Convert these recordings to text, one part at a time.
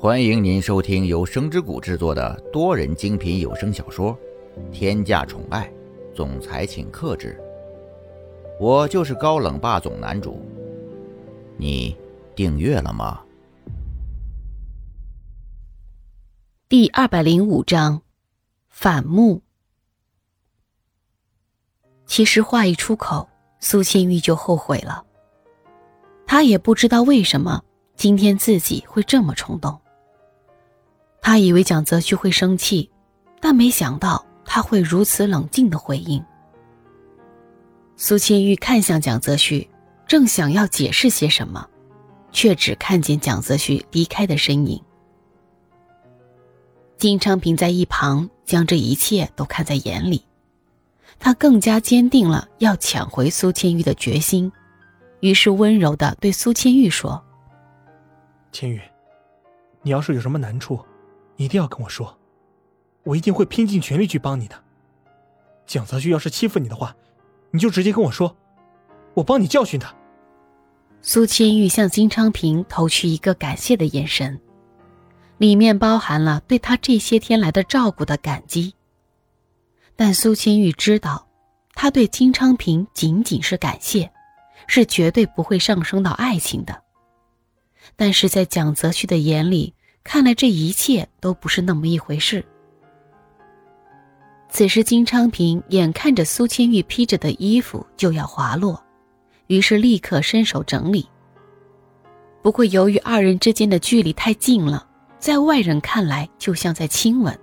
欢迎您收听由声之谷制作的多人精品有声小说《天价宠爱总裁请克制》，我就是高冷霸总男主。你订阅了吗？第二百零五章，反目。其实话一出口，苏千玉就后悔了。他也不知道为什么今天自己会这么冲动。他以为蒋泽旭会生气，但没想到他会如此冷静的回应。苏千玉看向蒋泽旭，正想要解释些什么，却只看见蒋泽旭离开的身影。金昌平在一旁将这一切都看在眼里，他更加坚定了要抢回苏千玉的决心，于是温柔的对苏千玉说：“千玉，你要是有什么难处。”一定要跟我说，我一定会拼尽全力去帮你的。蒋泽旭要是欺负你的话，你就直接跟我说，我帮你教训他。苏千玉向金昌平投去一个感谢的眼神，里面包含了对他这些天来的照顾的感激。但苏千玉知道，他对金昌平仅仅是感谢，是绝对不会上升到爱情的。但是在蒋泽旭的眼里。看来这一切都不是那么一回事。此时，金昌平眼看着苏千玉披着的衣服就要滑落，于是立刻伸手整理。不过，由于二人之间的距离太近了，在外人看来就像在亲吻。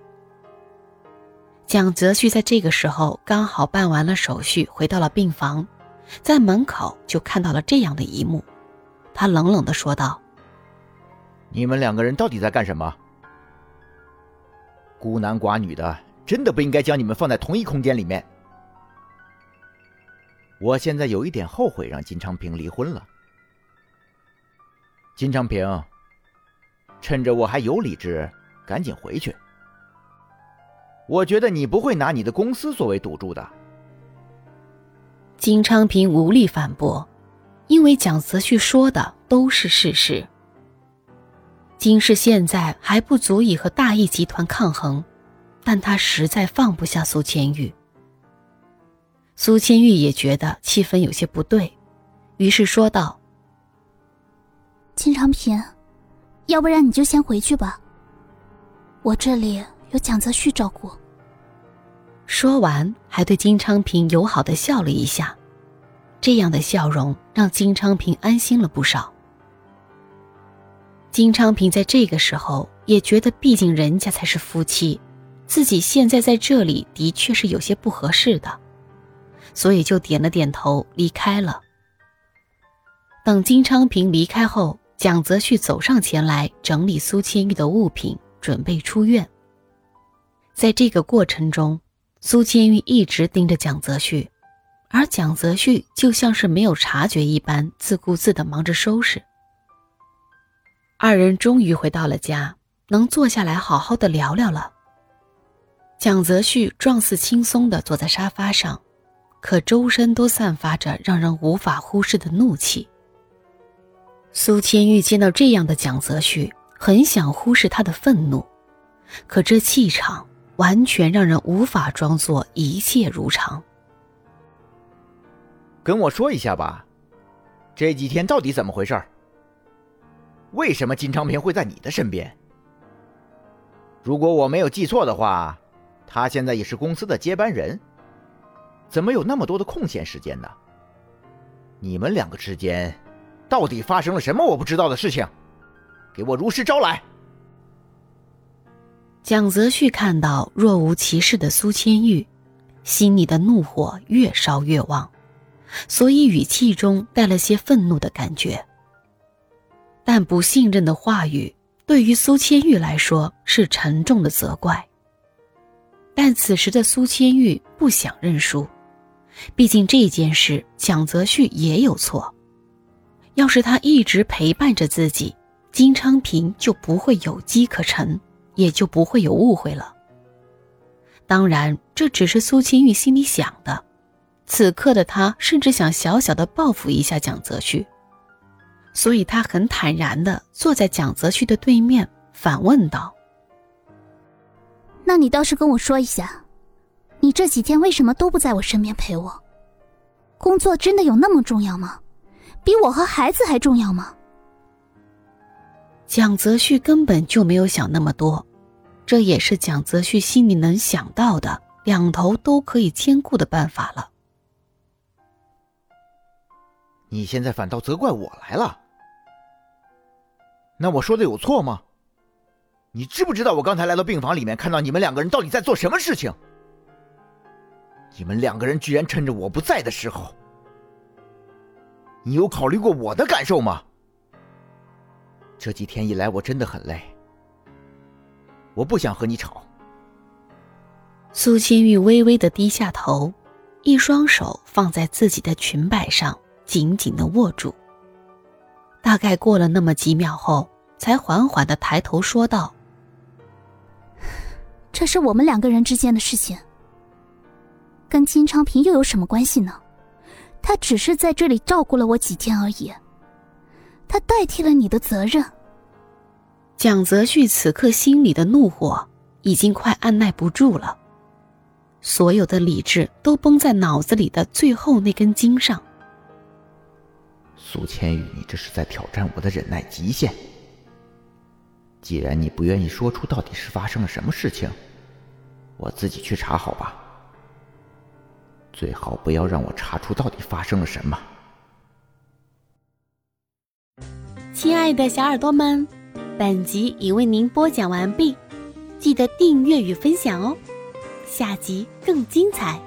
蒋泽旭在这个时候刚好办完了手续，回到了病房，在门口就看到了这样的一幕，他冷冷的说道。你们两个人到底在干什么？孤男寡女的，真的不应该将你们放在同一空间里面。我现在有一点后悔让金昌平离婚了。金昌平，趁着我还有理智，赶紧回去。我觉得你不会拿你的公司作为赌注的。金昌平无力反驳，因为蒋泽旭说的都是事实。金氏现在还不足以和大义集团抗衡，但他实在放不下苏千玉。苏千玉也觉得气氛有些不对，于是说道：“金长平，要不然你就先回去吧，我这里有蒋泽旭照顾。”说完，还对金昌平友好的笑了一下，这样的笑容让金昌平安心了不少。金昌平在这个时候也觉得，毕竟人家才是夫妻，自己现在在这里的确是有些不合适的，所以就点了点头离开了。等金昌平离开后，蒋泽旭走上前来整理苏千玉的物品，准备出院。在这个过程中，苏千玉一直盯着蒋泽旭，而蒋泽旭就像是没有察觉一般，自顾自地忙着收拾。二人终于回到了家，能坐下来好好的聊聊了。蒋泽旭状似轻松的坐在沙发上，可周身都散发着让人无法忽视的怒气。苏千玉见到这样的蒋泽旭，很想忽视他的愤怒，可这气场完全让人无法装作一切如常。跟我说一下吧，这几天到底怎么回事？为什么金昌平会在你的身边？如果我没有记错的话，他现在也是公司的接班人，怎么有那么多的空闲时间呢？你们两个之间到底发生了什么我不知道的事情？给我如实招来！蒋泽旭看到若无其事的苏千玉，心里的怒火越烧越旺，所以语气中带了些愤怒的感觉。但不信任的话语对于苏千玉来说是沉重的责怪。但此时的苏千玉不想认输，毕竟这件事蒋泽旭也有错。要是他一直陪伴着自己，金昌平就不会有机可乘，也就不会有误会了。当然，这只是苏千玉心里想的。此刻的他甚至想小小的报复一下蒋泽旭。所以他很坦然的坐在蒋泽旭的对面，反问道：“那你倒是跟我说一下，你这几天为什么都不在我身边陪我？工作真的有那么重要吗？比我和孩子还重要吗？”蒋泽旭根本就没有想那么多，这也是蒋泽旭心里能想到的两头都可以兼顾的办法了。你现在反倒责怪我来了？那我说的有错吗？你知不知道我刚才来到病房里面，看到你们两个人到底在做什么事情？你们两个人居然趁着我不在的时候，你有考虑过我的感受吗？这几天以来，我真的很累，我不想和你吵。苏清玉微微的低下头，一双手放在自己的裙摆上，紧紧的握住。大概过了那么几秒后，才缓缓的抬头说道：“这是我们两个人之间的事情，跟金昌平又有什么关系呢？他只是在这里照顾了我几天而已。”他代替了你的责任。蒋泽旭此刻心里的怒火已经快按耐不住了，所有的理智都绷在脑子里的最后那根筋上。苏千羽，你这是在挑战我的忍耐极限。既然你不愿意说出到底是发生了什么事情，我自己去查好吧。最好不要让我查出到底发生了什么。亲爱的小耳朵们，本集已为您播讲完毕，记得订阅与分享哦，下集更精彩。